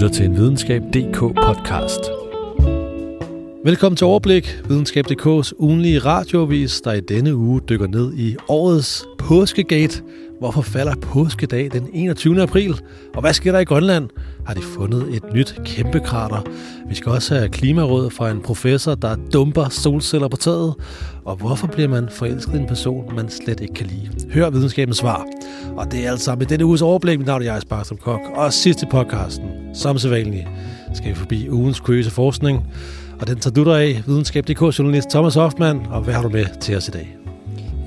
lytter til en videnskab.dk podcast. Velkommen til Overblik, videnskab.dk's ugenlige radiovis, der i denne uge dykker ned i årets påskegate. Hvorfor falder påskedag den 21. april? Og hvad sker der i Grønland? Har de fundet et nyt kæmpe krater? Vi skal også have klimaråd fra en professor, der dumper solceller på taget. Og hvorfor bliver man forelsket i en person, man slet ikke kan lide? Hør videnskabens svar. Og det er alt sammen i denne uges overblik. Mit navn er Jais Sparksom Kok. Og sidst i podcasten, som sædvanligt, skal vi forbi ugens kuriøse forskning. Og den tager du dig af, videnskab.dk-journalist Thomas Hoffmann. Og hvad har du med til os i dag?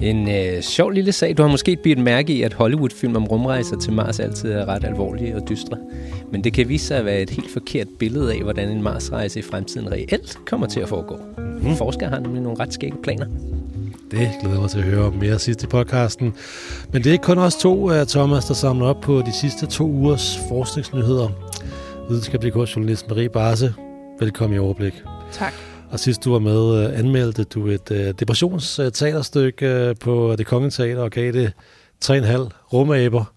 En øh, sjov lille sag. Du har måske bidt mærke i, at Hollywood-film om rumrejser til Mars altid er ret alvorlige og dystre. Men det kan vise sig at være et helt forkert billede af, hvordan en Mars-rejse i fremtiden reelt kommer til at foregå. Mm. Forskere har nemlig nogle ret skægge planer. Det glæder mig til at høre om mere sidst i podcasten. Men det er ikke kun os to, uh, Thomas, der samler op på de sidste to ugers forskningsnyheder. Videnskab.dk journalist Marie Barse. Velkommen i overblik. Tak. Og sidst du var med, uh, anmeldte du et uh, depressionsteaterstykke uh, på Det Kongelige Teater og gav det 3,5 rumaber.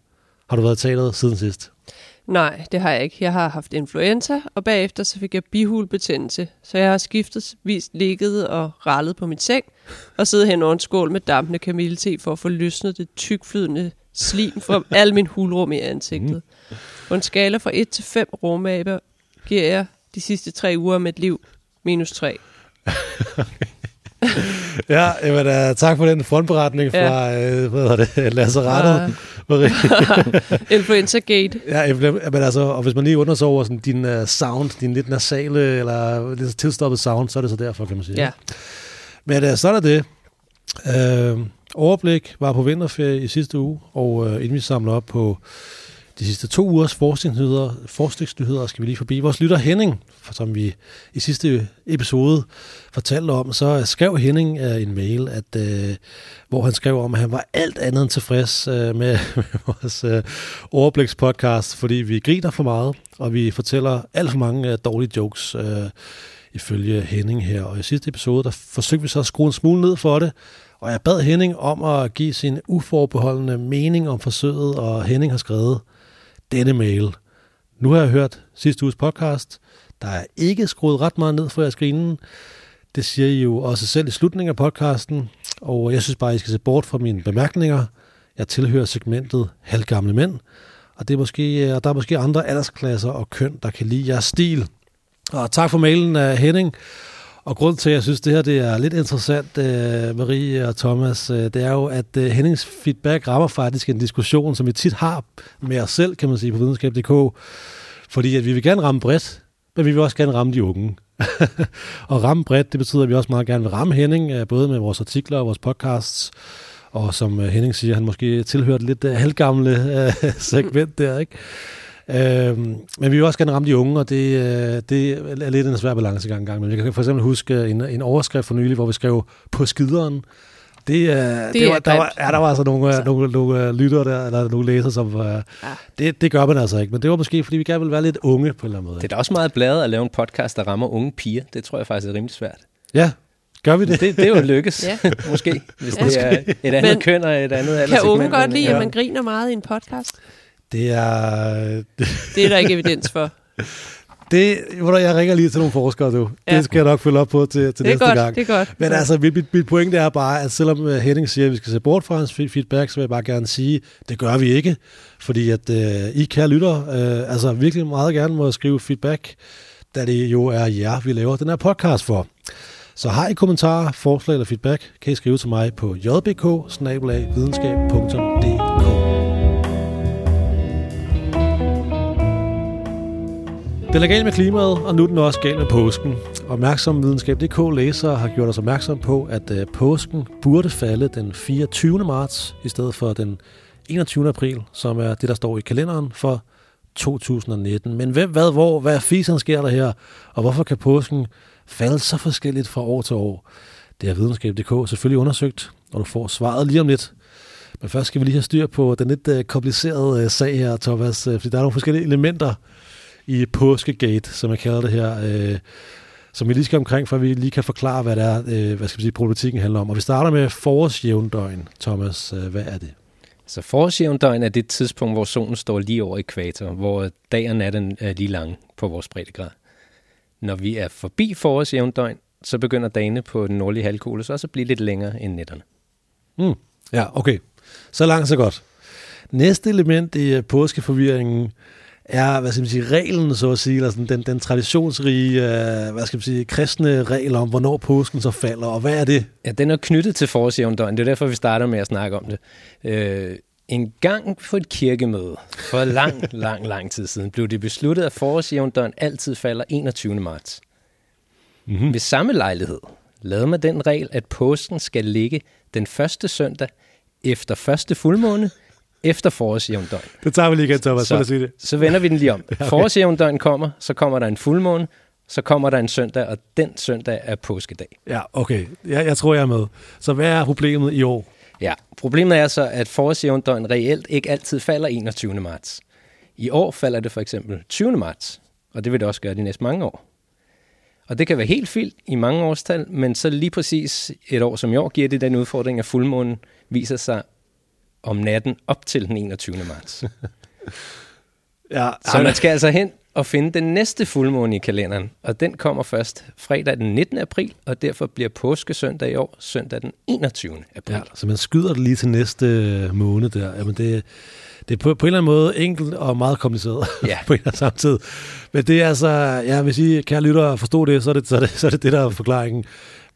Har du været i teateret siden sidst? Nej, det har jeg ikke. Jeg har haft influenza, og bagefter så fik jeg bihulbetændelse. Så jeg har skiftetvis ligget og rallet på mit seng, og siddet hen over en skål med dampende kamillete for at få løsnet det tykflydende slim fra al min hulrum i ansigtet. Mm. På en skala fra 1 til 5 rumaber giver jeg de sidste tre uger af mit liv minus 3. ja, jamen, uh, tak for den frontberetning ja. fra uh, hvad hedder det, Lasse Rettet. Ja. Influenza Gate. Ja, men altså, og hvis man lige undrer over sådan, din uh, sound, din lidt nasale eller lidt tilstoppet sound, så er det så derfor, kan man sige. Ja. Men uh, sådan er det. Uh, overblik var på vinterferie i sidste uge, og uh, inden vi samler op på de sidste to ugers forskningsnyheder, forskningsnyheder skal vi lige forbi vores lytter Henning, som vi i sidste episode fortalte om, så skrev Henning øh, en mail, at, øh, hvor han skrev om, at han var alt andet end tilfreds øh, med, med vores uh, overblikspodcast, fordi vi griner for meget, og vi fortæller alt for mange dårlige jokes, ifølge Henning her. Og i sidste episode, der forsøgte vi så at skrue en smule ned for det, og jeg bad Henning om at give sin uforbeholdende mening om forsøget, og Henning har skrevet, denne mail. Nu har jeg hørt sidste uges podcast. Der er ikke skruet ret meget ned for jeres grinen. Det siger I jo også selv i slutningen af podcasten, og jeg synes bare, I skal se bort fra mine bemærkninger. Jeg tilhører segmentet halvgamle mænd, og det er måske, og der er måske andre aldersklasser og køn, der kan lide jeres stil. Og tak for mailen af Henning. Og grund til, at jeg synes, det her det er lidt interessant, øh, Marie og Thomas, øh, det er jo, at øh, Hennings feedback rammer faktisk en diskussion, som vi tit har med os selv, kan man sige, på videnskab.dk. Fordi at vi vil gerne ramme bredt, men vi vil også gerne ramme de unge. og ramme bredt, det betyder, at vi også meget gerne vil ramme Henning, øh, både med vores artikler og vores podcasts. Og som øh, Henning siger, han måske tilhørte lidt halvgamle øh, segment der, ikke? Øh, men vi vil også gerne ramme de unge, og det, øh, det er lidt en svær balancegang gang. Men jeg kan for eksempel huske en, en overskrift for nylig, hvor vi skrev på skideren. Det, øh, det, det var, der, var, ja, der var altså nogle, altså. nogle, nogle lyttere der, eller nogle læser, som... Øh, ja. det, det gør man altså ikke, men det var måske, fordi vi gerne ville være lidt unge på en eller anden måde. Det er da også meget bladet at lave en podcast, der rammer unge piger. Det tror jeg faktisk er rimelig svært. Ja, Gør vi det? Det, det er jo lykkes, ja. måske, hvis ja. det er et andet Men køn og et andet Kan unge godt lide, at man griner meget i en podcast? Det er... det er der ikke evidens for. Det, hvor jeg ringer lige til nogle forskere, du. Ja. Det skal jeg nok følge op på til, til det næste godt, gang. Det er godt. Men altså, mit, mit pointe er bare, at selvom øh, Henning siger, at vi skal se bort fra hans feedback, så vil jeg bare gerne sige, det gør vi ikke. Fordi at uh, I, kære lytter, uh, altså virkelig meget gerne må skrive feedback, da det jo er jer, vi laver den her podcast for. Så har I kommentarer, forslag eller feedback, kan I skrive til mig på jbk Den er gal med klimaet, og nu er den også gal med påsken. Opmærksomvidenskab.dk læser har gjort os opmærksom på, at øh, påsken burde falde den 24. marts i stedet for den 21. april, som er det, der står i kalenderen for 2019. Men hvem, hvad, hvor, hvad fisen sker der her, og hvorfor kan påsken falde så forskelligt fra år til år? Det har videnskab.dk selvfølgelig undersøgt, og du får svaret lige om lidt. Men først skal vi lige have styr på den lidt øh, komplicerede øh, sag her, Thomas, fordi der er nogle forskellige elementer, i Påskegate, som jeg kalder det her, øh, som vi lige skal omkring, for at vi lige kan forklare, hvad det er, øh, hvad skal vi sige, problematikken handler om. Og vi starter med forårsjævndøgn. Thomas, øh, hvad er det? Så forårsjævndøgn er det tidspunkt, hvor solen står lige over ekvator, hvor dag og natten er lige lange på vores breddegrad. Når vi er forbi forårsjævndøgn, så begynder dagene på den nordlige halvkugle så også at blive lidt længere end nætterne. Mm. Ja, okay. Så langt, så godt. Næste element i påskeforvirringen er, hvad skal man sige, reglen, så at sige, eller sådan den, den traditionsrige, øh, hvad skal man sige, kristne regel om, hvornår påsken så falder, og hvad er det? Ja, den er knyttet til forårsjævndøgn. Det er derfor, vi starter med at snakke om det. Øh, en gang på et kirkemøde, for lang, lang, lang tid siden, blev det besluttet, at forårsjævndøgn altid falder 21. marts. Mm-hmm. Ved samme lejlighed lavede man den regel, at påsken skal ligge den første søndag efter første fuldmåne, efter forårsjævndøgn. Det tager vi lige igen, Thomas. Så, sige det. så vender vi den lige om. okay. Forårsjævndøgn kommer, så kommer der en fuldmåne, så kommer der en søndag, og den søndag er påskedag. Ja, okay. Jeg, jeg tror, jeg er med. Så hvad er problemet i år? Ja, problemet er så, at forårsjævndøgn reelt ikke altid falder 21. marts. I år falder det for eksempel 20. marts, og det vil det også gøre de næste mange år. Og det kan være helt fint i mange årstal, men så lige præcis et år som i år giver det den udfordring, at fuldmånen viser sig om natten op til den 21. marts. ja, så man skal altså hen og finde den næste fuldmåne i kalenderen, og den kommer først fredag den 19. april, og derfor bliver påskesøndag i år søndag den 21. april. Ja, så man skyder det lige til næste måned der. Jamen det, det er på, på en eller anden måde enkelt og meget kompliceret ja. på en og samme tid. Men det er altså, ja, hvis I kan lytte forstå det, så er det, så er det, så er det, det der er forklaringen.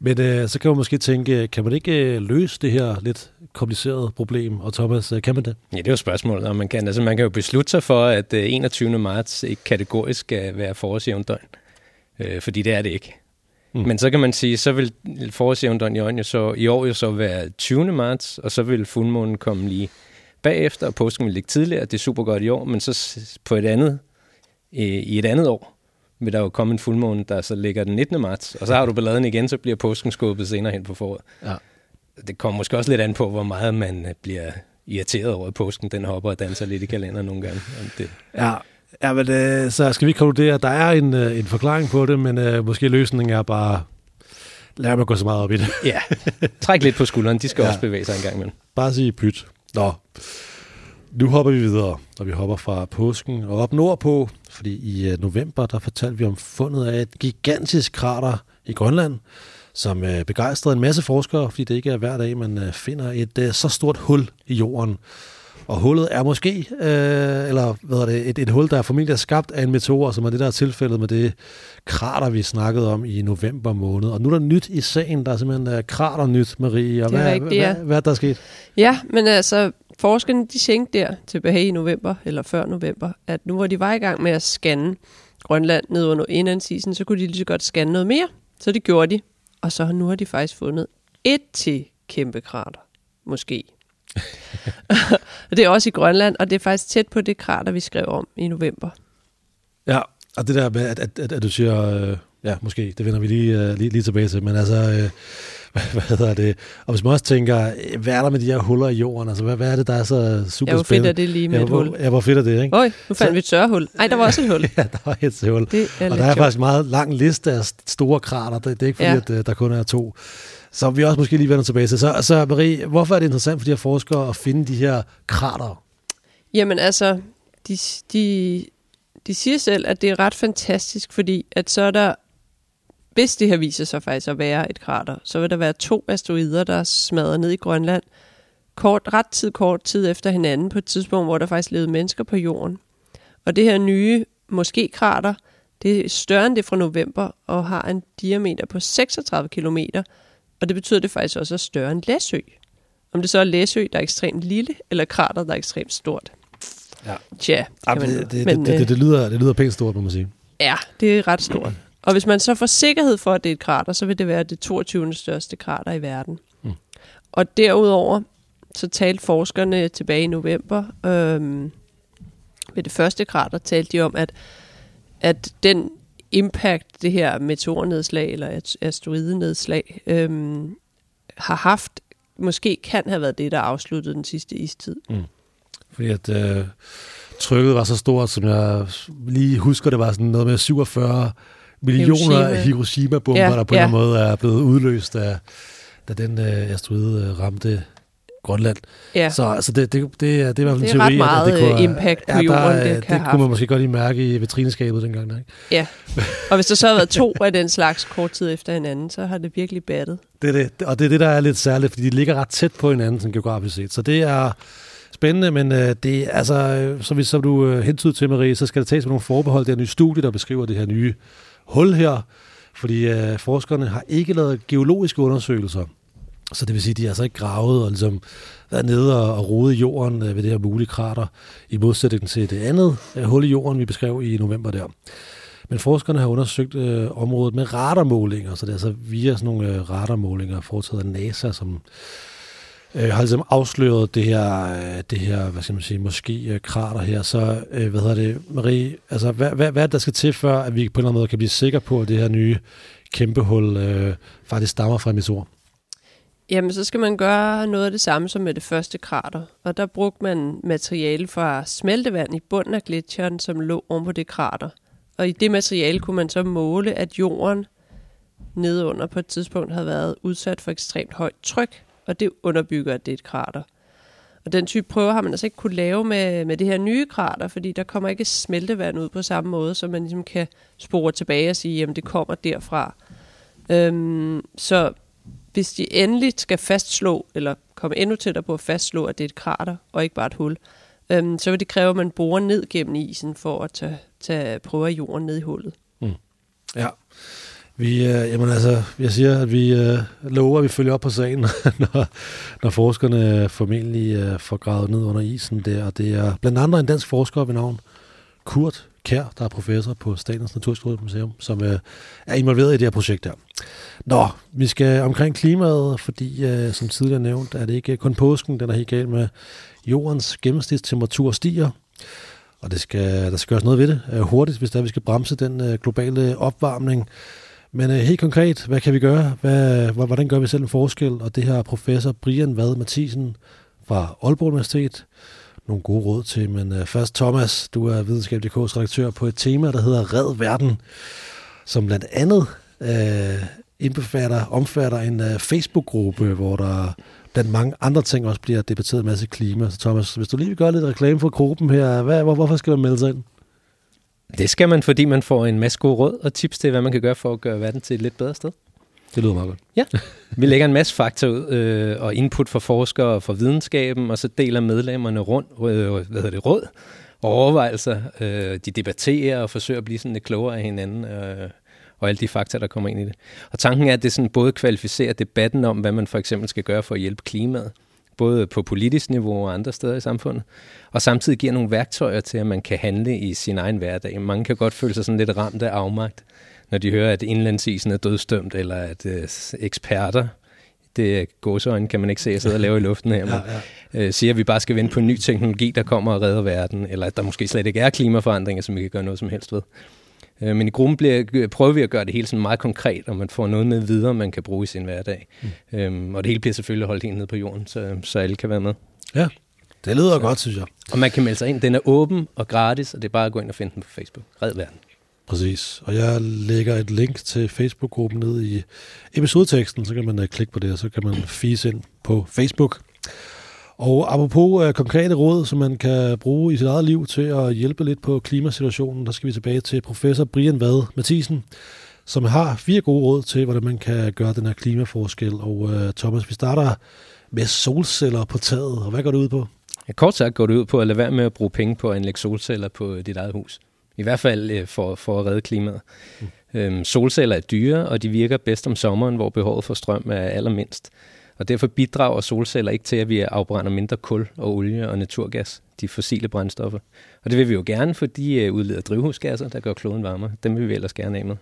Men øh, så kan man måske tænke, kan man ikke øh, løse det her lidt komplicerede problem? Og Thomas, øh, kan man det? Ja, det er jo spørgsmålet, om man kan. Altså, man kan jo beslutte sig for, at øh, 21. marts ikke kategorisk skal være forårsjævndøgn. Øh, fordi det er det ikke. Mm. Men så kan man sige, så vil forårsjævndøgn i, jo så, i år jo så være 20. marts, og så vil fuldmånen komme lige bagefter, og påsken vil ligge tidligere. Det er super godt i år, men så på et andet, i et andet år, vil der jo komme en fuldmåne, der så ligger den 19. marts, og så har du balladen igen, så bliver påsken skubbet senere hen på foråret. Ja. Det kommer måske også lidt an på, hvor meget man øh, bliver irriteret over, at påsken den hopper og danser lidt i kalenderen nogle gange. Det. Ja, ja men, øh, så skal vi konkludere, at der er en, øh, en forklaring på det, men øh, måske løsningen er bare, lad mig gå så meget op i det. ja, træk lidt på skulderen, de skal ja. også bevæge sig en gang imellem. Bare sige pyt. Nå, nu hopper vi videre, og vi hopper fra påsken og op nordpå, fordi i øh, november, der fortalte vi om fundet af et gigantisk krater i Grønland, som øh, begejstrede en masse forskere, fordi det ikke er hver dag, man øh, finder et så stort hul i jorden. Og hullet er måske, øh, eller hvad er det, et, et hul, der er formentlig er skabt af en meteor, som er det, der er tilfældet med det krater, vi snakkede om i november måned. Og nu er der nyt i sagen, der er simpelthen krater nyt, Marie. Og det er hvad, rigtigt, ja. hvad, hvad er der sket? Ja, men altså, forskerne de tænkte der tilbage i november, eller før november, at nu hvor de var i gang med at scanne Grønland ned under indlandsisen, så kunne de lige så godt scanne noget mere. Så det gjorde de. Og så nu har de faktisk fundet et til kæmpe krater. Måske. det er også i Grønland, og det er faktisk tæt på det krater, vi skrev om i november. Ja, og det der med, at, at, at, at du siger, øh, ja, måske, det vender vi lige, øh, lige, lige tilbage til, men altså, øh, hvad, hedder det? Og hvis man også tænker, hvad er der med de her huller i jorden? Altså, hvad, hvad er det, der er så super ja, hvor fedt er det lige med ja, et hul? Ja, hvor fedt er det, ikke? Øj, nu fandt så, vi et tørhul. Nej, der var også et hul. ja, der var et hul. Og der er faktisk en meget lang liste af store krater. Det, det er ikke fordi, ja. at øh, der kun er to. Så vi også måske lige vender tilbage til. Så, så Marie, hvorfor er det interessant for de her forskere at finde de her krater? Jamen altså, de, de, de siger selv, at det er ret fantastisk, fordi at så er der hvis det her viser sig faktisk at være et krater, så vil der være to asteroider, der er smadret ned i Grønland, kort, ret tid kort tid efter hinanden, på et tidspunkt, hvor der faktisk levede mennesker på jorden. Og det her nye, måske krater, det er større end det fra november, og har en diameter på 36 km, og det betyder, at det faktisk også er større end Læsø. Om det så er Læsø, der er ekstremt lille, eller krater, der er ekstremt stort. Ja. Tja, det, det, det, Men, det, det, det, lyder, det lyder pænt stort, må man sige. Ja, det er ret stort. Og hvis man så får sikkerhed for, at det er et krater, så vil det være det 22. største krater i verden. Mm. Og derudover, så talte forskerne tilbage i november, øhm, ved det første krater, talte de om, at, at den impact, det her meteornedslag eller asteroidenedslag, øhm, har haft, måske kan have været det, der afsluttede den sidste istid. Mm. Fordi at øh, trykket var så stort, som jeg lige husker, det var sådan noget med 47 millioner Hiroshima. Hiroshima-bomber, ja, der på ja. en måde er blevet udløst, af, da den øh, asteroide øh, ramte Grønland. Ja. Så altså, det, det, det, er, det er i hvert fald Det en er ret teori, meget, at det kunne, øh, impact på ja, jorden, der, det det, kan det kunne man måske godt lige mærke i vitrineskabet dengang. Der, ikke? Ja, og hvis der så har været to af den slags kort tid efter hinanden, så har det virkelig battet. Det er det, og det er det, der er lidt særligt, fordi de ligger ret tæt på hinanden, sådan geografisk set. Så det er spændende, men øh, det er altså, øh, som, vi, som du øh, hentydede til, Marie, så skal det tages med nogle forbehold. Det er en ny studie, der beskriver det her nye hul her, fordi øh, forskerne har ikke lavet geologiske undersøgelser. Så det vil sige, at de har altså ikke gravet og ligesom været nede og, og rodet jorden øh, ved det her mulige krater, i modsætning til det andet øh, hul i jorden, vi beskrev i november der. Men forskerne har undersøgt øh, området med radarmålinger, så det er altså via sådan nogle øh, radarmålinger foretaget af NASA, som øh, har ligesom afsløret det her, øh, det her, hvad skal man sige, måske øh, krater her. Så, øh, hvad hedder det, Marie, altså hvad, hvad, hvad er det, der skal til, før at vi på en eller anden måde kan blive sikre på, at det her nye kæmpe hul øh, faktisk stammer fra emisor? Jamen, så skal man gøre noget af det samme som med det første krater. Og der brugte man materiale fra smeltevand i bunden af gletsjeren, som lå oven på det krater. Og i det materiale kunne man så måle, at jorden nedenunder på et tidspunkt havde været udsat for ekstremt højt tryk, og det underbygger, at det er et krater. Og den type prøver har man altså ikke kunne lave med, med det her nye krater, fordi der kommer ikke smeltevand ud på samme måde, så man ligesom kan spore tilbage og sige, jamen det kommer derfra. Øhm, så hvis de endelig skal fastslå, eller komme endnu tættere på at fastslå, at det er et krater, og ikke bare et hul, øhm, så vil det kræve, at man borer ned gennem isen for at tage, tage prøver af jorden ned i hullet. Mm. Ja. Vi, øh, jamen altså, jeg siger, at vi øh, lover, at vi følger op på sagen, når, når forskerne formentlig øh, får gravet ned under isen der. Og det er blandt andet en dansk forsker ved navn Kurt Kær, der er professor på Statens Naturhistoriske Museum, som øh, er involveret i det her projekt der. Nå, vi skal omkring klimaet, fordi øh, som tidligere nævnt, er det ikke kun påsken, den er helt galt med jordens gennemsnitstemperatur stiger. Og det skal, der skal gøres noget ved det øh, hurtigt, hvis der vi skal bremse den øh, globale opvarmning. Men øh, helt konkret, hvad kan vi gøre? Hvad, hvordan gør vi selv en forskel? Og det her professor Brian Vad Mathisen fra Aalborg Universitet nogle gode råd til. Men øh, først Thomas, du er videnskab.dk's redaktør på et tema, der hedder Red Verden, som blandt andet øh, indbefatter, omfatter en øh, Facebook-gruppe, hvor der blandt mange andre ting også bliver debatteret en masse klima. Så Thomas, hvis du lige vil gøre lidt reklame for gruppen her, hvad, hvor, hvorfor skal man melde sig ind? Det skal man, fordi man får en masse gode råd og tips til, hvad man kan gøre for at gøre verden til et lidt bedre sted. Det lyder meget godt. Vi lægger en masse fakta ud øh, og input fra forskere og fra videnskaben, og så deler medlemmerne rundt, øh, hvad hedder det, råd og overvejelser. Øh, de debatterer og forsøger at blive sådan lidt klogere af hinanden, øh, og alle de fakta, der kommer ind i det. Og tanken er, at det sådan både kvalificerer debatten om, hvad man for eksempel skal gøre for at hjælpe klimaet, både på politisk niveau og andre steder i samfundet, og samtidig giver nogle værktøjer til, at man kan handle i sin egen hverdag. Mange kan godt føle sig sådan lidt ramt af afmagt, når de hører, at indlandsisen er dødstømt, eller at øh, eksperter, det er gåseøjne, kan man ikke se, jeg sidder og laver i luften her, men, Ja, ja. øh, siger, at vi bare skal vente på en ny teknologi, der kommer og redder verden, eller at der måske slet ikke er klimaforandringer, som vi kan gøre noget som helst ved. Øh, Men i gruppen bliver, prøver vi at gøre det hele sådan meget konkret, og man får noget med videre, man kan bruge i sin hverdag. Mm. Øhm, og det hele bliver selvfølgelig holdt helt nede på jorden, så, så alle kan være med. Ja, det lyder godt, synes jeg. Og man kan melde sig ind. Den er åben og gratis, og det er bare at gå ind og finde den på Facebook. Red verden. Præcis. Og jeg lægger et link til Facebook-gruppen ned i episodeteksten, så kan man uh, klikke på det, og så kan man fise ind på Facebook. Og apropos uh, konkrete råd, som man kan bruge i sit eget liv til at hjælpe lidt på klimasituationen, der skal vi tilbage til professor Brian Vad Mathisen, som har fire gode råd til, hvordan man kan gøre den her klimaforskel. Og uh, Thomas, vi starter med solceller på taget, og hvad går det ud på? Ja, kort sagt går det ud på at lade være med at bruge penge på at anlægge solceller på dit eget hus. I hvert fald øh, for, for at redde klimaet. Mm. Øhm, solceller er dyre, og de virker bedst om sommeren, hvor behovet for strøm er allermindst. Og derfor bidrager solceller ikke til, at vi afbrænder mindre kul og olie og naturgas, de fossile brændstoffer. Og det vil vi jo gerne, for de øh, udleder drivhusgasser, der gør kloden varmere. Dem vil vi ellers gerne af med.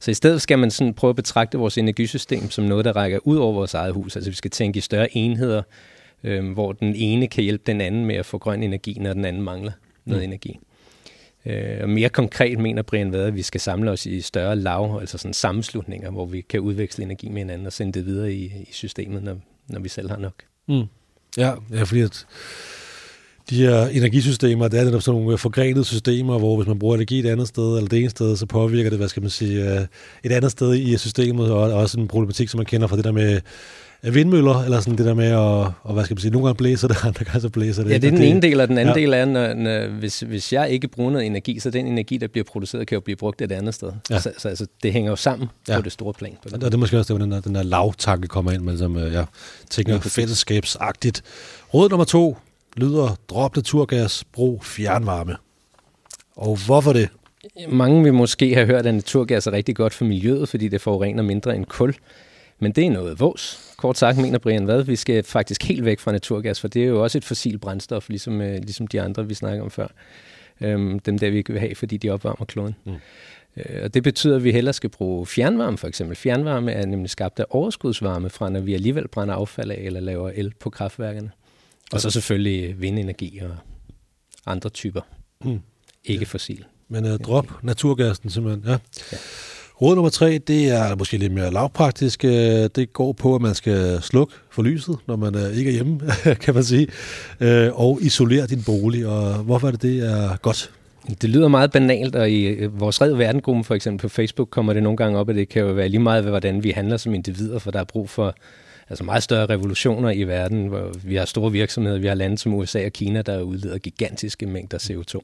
Så i stedet skal man sådan prøve at betragte vores energisystem som noget, der rækker ud over vores eget hus. Altså vi skal tænke i større enheder, øh, hvor den ene kan hjælpe den anden med at få grøn energi, når den anden mangler noget mm. energi. Øh, og mere konkret mener Brian Vade, at vi skal samle os i større lav, altså sådan sammenslutninger, hvor vi kan udveksle energi med hinanden og sende det videre i, i systemet, når, når vi selv har nok. Mm. Ja, ja, fordi at de her energisystemer, det er netop sådan nogle forgrenede systemer, hvor hvis man bruger energi et andet sted, eller det ene sted, så påvirker det, hvad skal man sige, øh, et andet sted i systemet, og også en problematik, som man kender fra det der med øh, vindmøller, eller sådan det der med at, og hvad skal man sige, nogle gange blæser det, andre gange så blæser det. Ja, det er den ene del, og den anden ja. del er, når, når, hvis, hvis jeg ikke bruger noget energi, så den energi, der bliver produceret, kan jo blive brugt et andet sted. Ja. Så, så altså, det hænger jo sammen Ja. på det store plan. På Og det er måske også der, hvor den der, den der lavtanke kommer ind, men som øh, jeg tænker fællesskabsagtigt. Råd nummer to lyder, drop naturgas, brug fjernvarme. Og hvorfor det? Mange vil måske have hørt, at naturgas er rigtig godt for miljøet, fordi det forurener mindre end kul. Men det er noget vås. Kort sagt mener Brian Vad, vi skal faktisk helt væk fra naturgas, for det er jo også et fossil brændstof, ligesom, øh, ligesom de andre, vi snakker om før. Øhm, dem der, vi ikke vil have, fordi de opvarmer kloden. Mm. Øh, og det betyder, at vi hellere skal bruge fjernvarme for eksempel. Fjernvarme er nemlig skabt af overskudsvarme fra, når vi alligevel brænder affald af eller laver el på kraftværkerne. Og så selvfølgelig vindenergi og andre typer. Mm. Ikke fossil. Men øh, drop naturgassen simpelthen, ja. Ja. Råd nummer tre, det er måske lidt mere lavpraktisk. Øh, Det går på, at man skal slukke for lyset, når man øh, ikke er hjemme, kan man sige. Og isolere din bolig. Og hvorfor er det, det er godt? Det lyder meget banalt, og i vores Red Verdengruppe for eksempel på Facebook kommer det nogle gange op, at det kan jo være lige meget, hvordan vi handler som individer, for der er brug for altså meget større revolutioner i verden, hvor vi har store virksomheder, vi har lande som USA og Kina, der udleder gigantiske mængder CO2.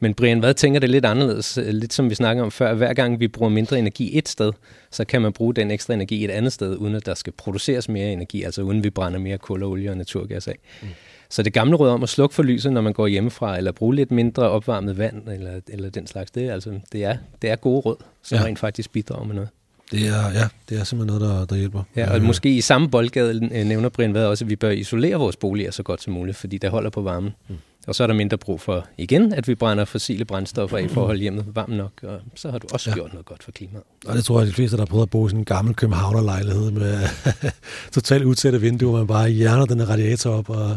Men Brian, hvad tænker det lidt anderledes? Lidt som vi snakker om før, hver gang vi bruger mindre energi et sted, så kan man bruge den ekstra energi et andet sted, uden at der skal produceres mere energi, altså uden vi brænder mere kul olie og naturgas af. Mm. Så det gamle råd om at slukke for lyset, når man går hjemmefra, eller bruge lidt mindre opvarmet vand, eller, eller den slags, det er, altså, det er, det er gode råd, som ja. rent faktisk bidrager med noget. Det er, ja, det er simpelthen noget, der, der hjælper. Ja, og Øh, måske i samme boldgade øh, nævner Brian Vad også, at vi bør isolere vores boliger så godt som muligt, fordi det holder på varmen. Mm. Og så er der mindre brug for, igen, at vi brænder fossile brændstoffer af for at holde hjemmet varmt nok, og så har du også Ja. gjort noget godt for klimaet. Og det tror jeg, at de fleste, der har prøvet at bo i sådan en gammel københavnerlejlighed med totalt utætte vinduer, man bare hjerner den her radiator op. Og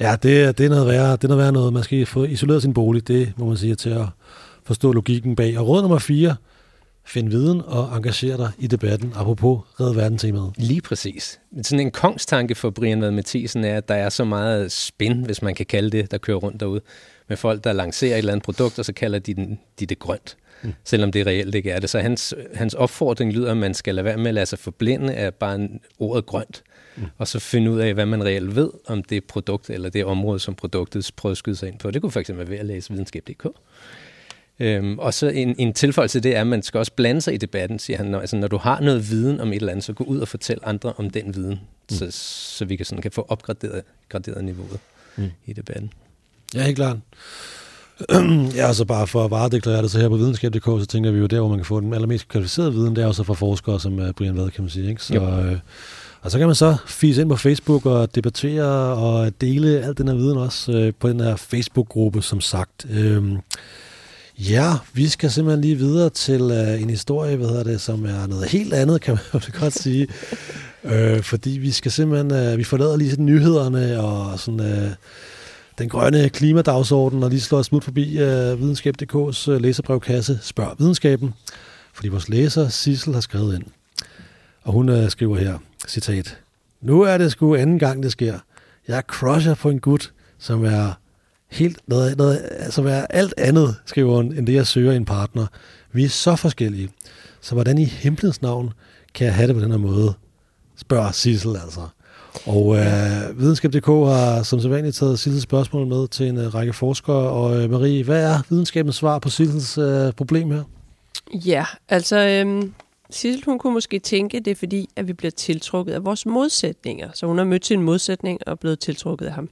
ja, det, det er noget værre, det er noget værre noget. Man skal få isoleret sin bolig, det må man sige, til at forstå logikken bag. Og råd nummer 4, find viden og engagere dig i debatten, apropos Red Verden-temaet. Lige præcis. Sådan en kongstanke for Brian Vad Mathisen er, at der er så meget spin, hvis man kan kalde det, der kører rundt derude, med folk, der lancerer et eller andet produkt, og så kalder de, den, de det grønt. Mm. Selvom det reelt ikke er det. Så hans, hans opfordring lyder, at man skal lade være med at lade sig forblinde af bare ordet grønt, mm. og så finde ud af, hvad man reelt ved om det produkt, eller det område, som produktet skyde sig ind på. Det kunne fx være ved at læse videnskab.dk. Øhm, og så en, en tilføjelse til det er, at man skal også blande sig i debatten, siger han. Når, altså, når du har noget viden om et eller andet, så gå ud og fortæl andre om den viden, mm. så, så vi kan, sådan, kan få opgraderet graderet niveauet Mm. i debatten. Ja, helt klart. ja, altså bare for at varedeklarere det så her på videnskab.dk, så tænker vi jo der, hvor man kan få den allermest kvalificerede viden, det er jo så fra forskere som uh, Brian Vad, kan man sige. Ikke? Så, Jo. øh, og så kan man så fise ind på Facebook og debattere og dele al den her viden også øh, på den her Facebook-gruppe, som sagt. Øhm, ja, vi skal simpelthen lige videre til øh, en historie, hvad hedder det, som er noget helt andet, kan man godt sige. øh, fordi vi skal simpelthen, øh, vi forlader lige sådan nyhederne og sådan... Øh, den grønne klimadagsorden og lige slår smut forbi øh, videnskab.dk's øh, læserbrevkasse Spørg videnskaben, fordi vores læser Sissel har skrevet ind. Og hun øh, skriver her, citat, Nu er det sgu anden gang, det sker. Jeg crusher på en gut, som er helt noget, noget, som er alt andet, skriver hun, end det jeg søger i en partner. Vi er så forskellige. Så hvordan i himlens navn kan jeg have det på den her måde? Spørger Sissel altså. Og øh, videnskab.dk har som sædvanligt taget Sissels spørgsmål med til en øh, række forskere. Og øh, Marie, hvad er videnskabens svar på Sissels øh, problem her? Ja, altså øhm, Sissel, hun kunne måske tænke, det er fordi, at vi bliver tiltrukket af vores modsætninger. Så hun har mødt sin modsætning og blevet tiltrukket af ham.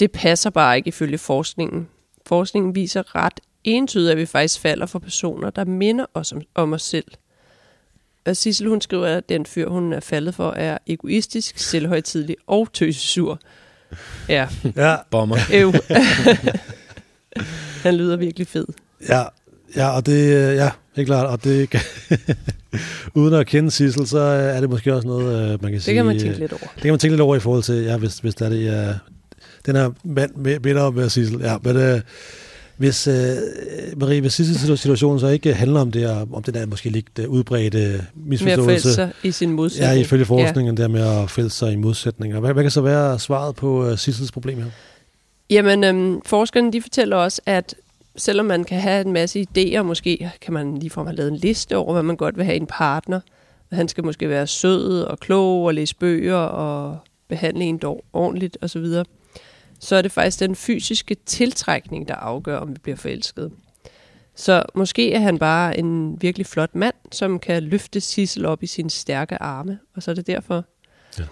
Det passer bare ikke ifølge forskningen. Forskningen viser ret entydigt, at vi faktisk falder for personer, der minder os om, om os selv. Og Sissel, hun skriver, at den fyr, hun er faldet for, er egoistisk, selvhøjtidlig og tøsesur. Ja, Ja, Bomber. øv. Han lyder virkelig fed. ja, ja og det, øh, ja, helt klart. Og det, uden at kende Sissel, så er det måske også noget, øh, man kan Det sige... kan man tænke øh, lidt over. Det kan man tænke lidt over i forhold til, ja, hvis, hvis der er det, ja, den her mand med- minder om uh, Sissel. Ja, men øh, hvis, øh, Marie, hvis Sissels situation så ikke handler om det, om den er måske lidt uh, udbredte Med at misforståelse, forælde sig i sin ja, modsætning. ifølge forskningen, ja. der med at fælde sig i modsætninger. Hvad, hvad kan så være svaret på uh, Sissels problem her? Jamen, øhm, forskerne de fortæller også, at selvom man kan have en masse idéer, måske kan man ligefrem have lavet en liste over, hvad man godt vil have i en partner. Han skal måske være sød og klog og læse bøger og behandle en dog ordentligt osv. Så, er det faktisk den fysiske tiltrækning, der afgør, om vi bliver forelskede. Så måske er han bare en virkelig flot mand, som kan løfte Sissel op i sine stærke arme, og så er det derfor. Ja.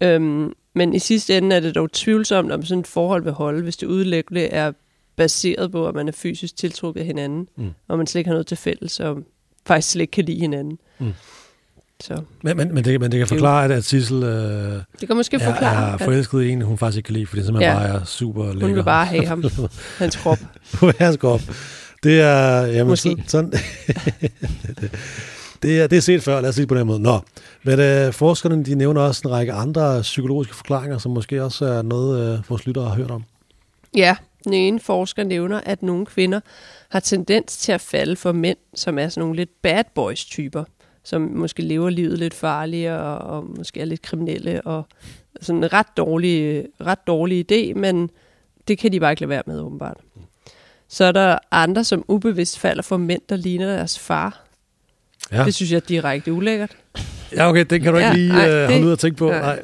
Øhm, men i sidste ende er det dog tvivlsomt, om sådan et forhold vil holde, hvis det udelukkende er baseret på, at man er fysisk tiltrukket af hinanden, mm. og man slet ikke har noget til fælles, og faktisk slet ikke kan lide hinanden. Mm. Så. Men, men, men, det, men det kan forklare, at, at Sissel øh, det kan måske er, forklare, er forelsket i en, hun faktisk ikke kan lide, fordi det simpelthen ja. bare er super lækker. Hun vil bare have ham, hans krop. hans krop. Det er... Jamen, Måske. Sådan, det, er, det er set før, lad os sige på den måde. Nå, men øh, forskerne de nævner også en række andre psykologiske forklaringer, som måske også er noget, øh, vores lyttere har hørt om. Ja, den ene forsker nævner, at nogle kvinder har tendens til at falde for mænd, som er sådan nogle lidt bad boys typer, som måske lever livet lidt farligere og, og måske er lidt kriminelle og sådan en ret dårlig, ret dårlig idé, men det kan de bare ikke lade være med, åbenbart. Så er der andre, som ubevidst falder for mænd, der ligner deres far. Ja. Det synes jeg er direkte ulækkert. Ja, okay, den kan du ja, ikke lige nej, uh, holde ud og tænke på. Ja. Nej.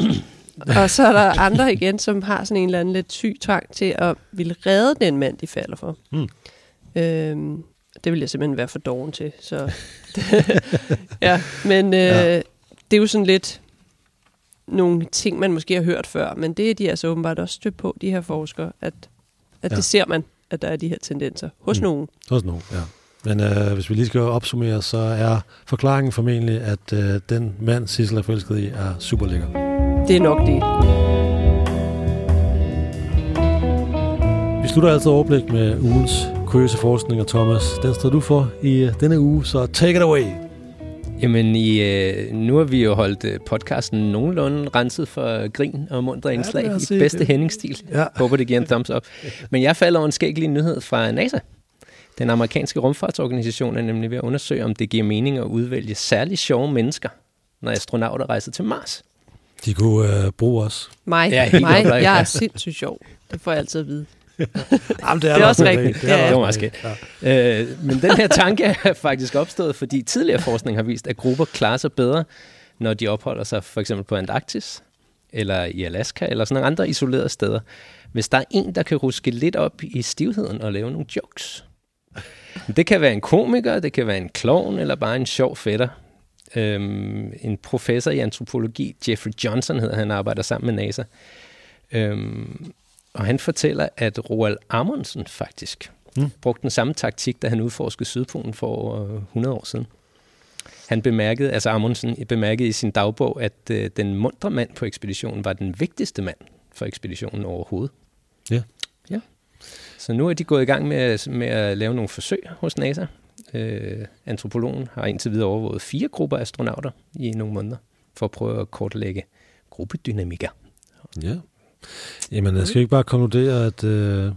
og så er der andre igen, som har sådan en eller anden lidt syg trang til at ville redde den mand, de falder for. Mm. Øhm, det vil jeg simpelthen være for doven til. Så ja, men øh, ja. det er jo sådan lidt nogle ting, man måske har hørt før, men det er de altså åbenbart også stødt på, de her forskere, at, at ja. det ser man at der er de her tendenser hos mm. nogen. Hos nogen, ja. Men øh, hvis vi lige skal opsummere, så er forklaringen formentlig, at øh, den mand, Sissel er forelsket i, er super lækker. Det er nok det. Vi slutter altid overblik med ugens kuriøse forskning, og Thomas, den står du for i øh, denne uge, så take it away. Jamen, i, øh, nu har vi jo holdt øh, podcasten nogenlunde renset for grin og mundre indslag ja, i bedste Henning-stil. Ja. Håber, det giver en thumbs up. Men jeg falder over en skæggelig nyhed fra NASA. Den amerikanske rumfartsorganisation er nemlig ved at undersøge, om det giver mening at udvælge særligt sjove mennesker, når astronauter rejser til Mars. De kunne øh, bruge os. Mig, ja, mig. jeg er sindssygt sjov. Det får jeg altid at vide. Jamen, det er, det er også rigtigt. Det, er, det var meget skidt. Ja. Øh, men den her tanke er faktisk opstået, fordi tidligere forskning har vist, at grupper klarer sig bedre, når de opholder sig for eksempel på Antarktis, eller i Alaska, eller sådan nogle andre isolerede steder. Hvis der er en, der kan ruske lidt op i stivheden og lave nogle jokes. Det kan være en komiker, det kan være en klovn, eller bare en sjov fætter. Øhm, en professor i antropologi, Jeffrey Johnson hedder han, arbejder sammen med NASA. Øhm, og han fortæller, at Roald Amundsen faktisk mm. brugte den samme taktik, da han udforskede Sydpolen for over 100 år siden. Han bemærkede, altså Amundsen bemærkede i sin dagbog, at øh, den mundre mand på ekspeditionen var den vigtigste mand for ekspeditionen overhovedet. Ja. Ja. Så nu er de gået i gang med, med at lave nogle forsøg hos NASA. Øh, antropologen har indtil videre overvåget fire grupper astronauter i nogle måneder, for at prøve at kortlægge gruppedynamikker. Ja. Jamen, jeg skal ikke bare konkludere, at... Øh...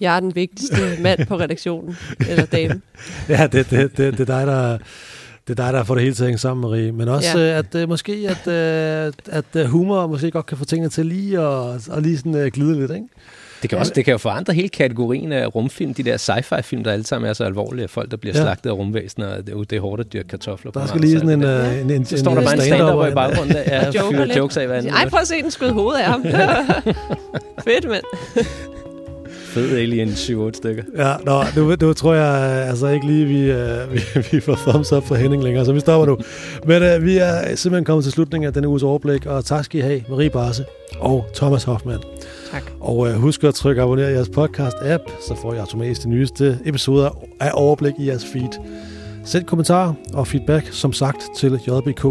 Jeg er den vigtigste mand på redaktionen, eller dame. ja, det, det, det, det er dig, der... Det er dig, der får det hele til at hænge sammen, Marie. Men også, ja. at uh, måske, at, uh, at humor måske godt kan få tingene til lige og, og lige sådan uh, glide lidt, ikke? Det kan, også, det kan jo forandre hele kategorien af rumfilm, de der sci-fi film, der alle sammen er så alvorlige, folk, der bliver ja. slagtet af rumvæsener, og det, er, det er hårdt at dyrke kartofler Der skal lige sådan en, ja. en, en, Så står der bare en stand-up i baggrunden, der er fyrer jokes af hvad Ej, prøv at se den skud hovedet af ham. Fedt, mand. Fed alien 7-8 stykker. Ja, nå, nu, nu tror jeg altså ikke lige, vi, uh, vi, vi får thumbs up fra Henning længere, så vi stopper nu. Men uh, vi er simpelthen kommet til slutningen af denne uges overblik, og tak skal I have, Marie Barse og Thomas Hoffmann. Tak. Og øh, husk at trykke abonner i jeres podcast-app, så får I automatisk de nyeste episoder af overblik i jeres feed. Send kommentarer og feedback, som sagt, til jbk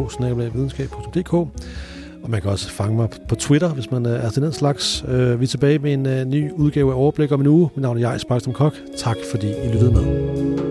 og man kan også fange mig på Twitter, hvis man øh, er til den slags. Øh, vi er tilbage med en øh, ny udgave af Overblik om en uge. Mit navn er Jais Bakstrøm Kok. Tak fordi I lyttede med.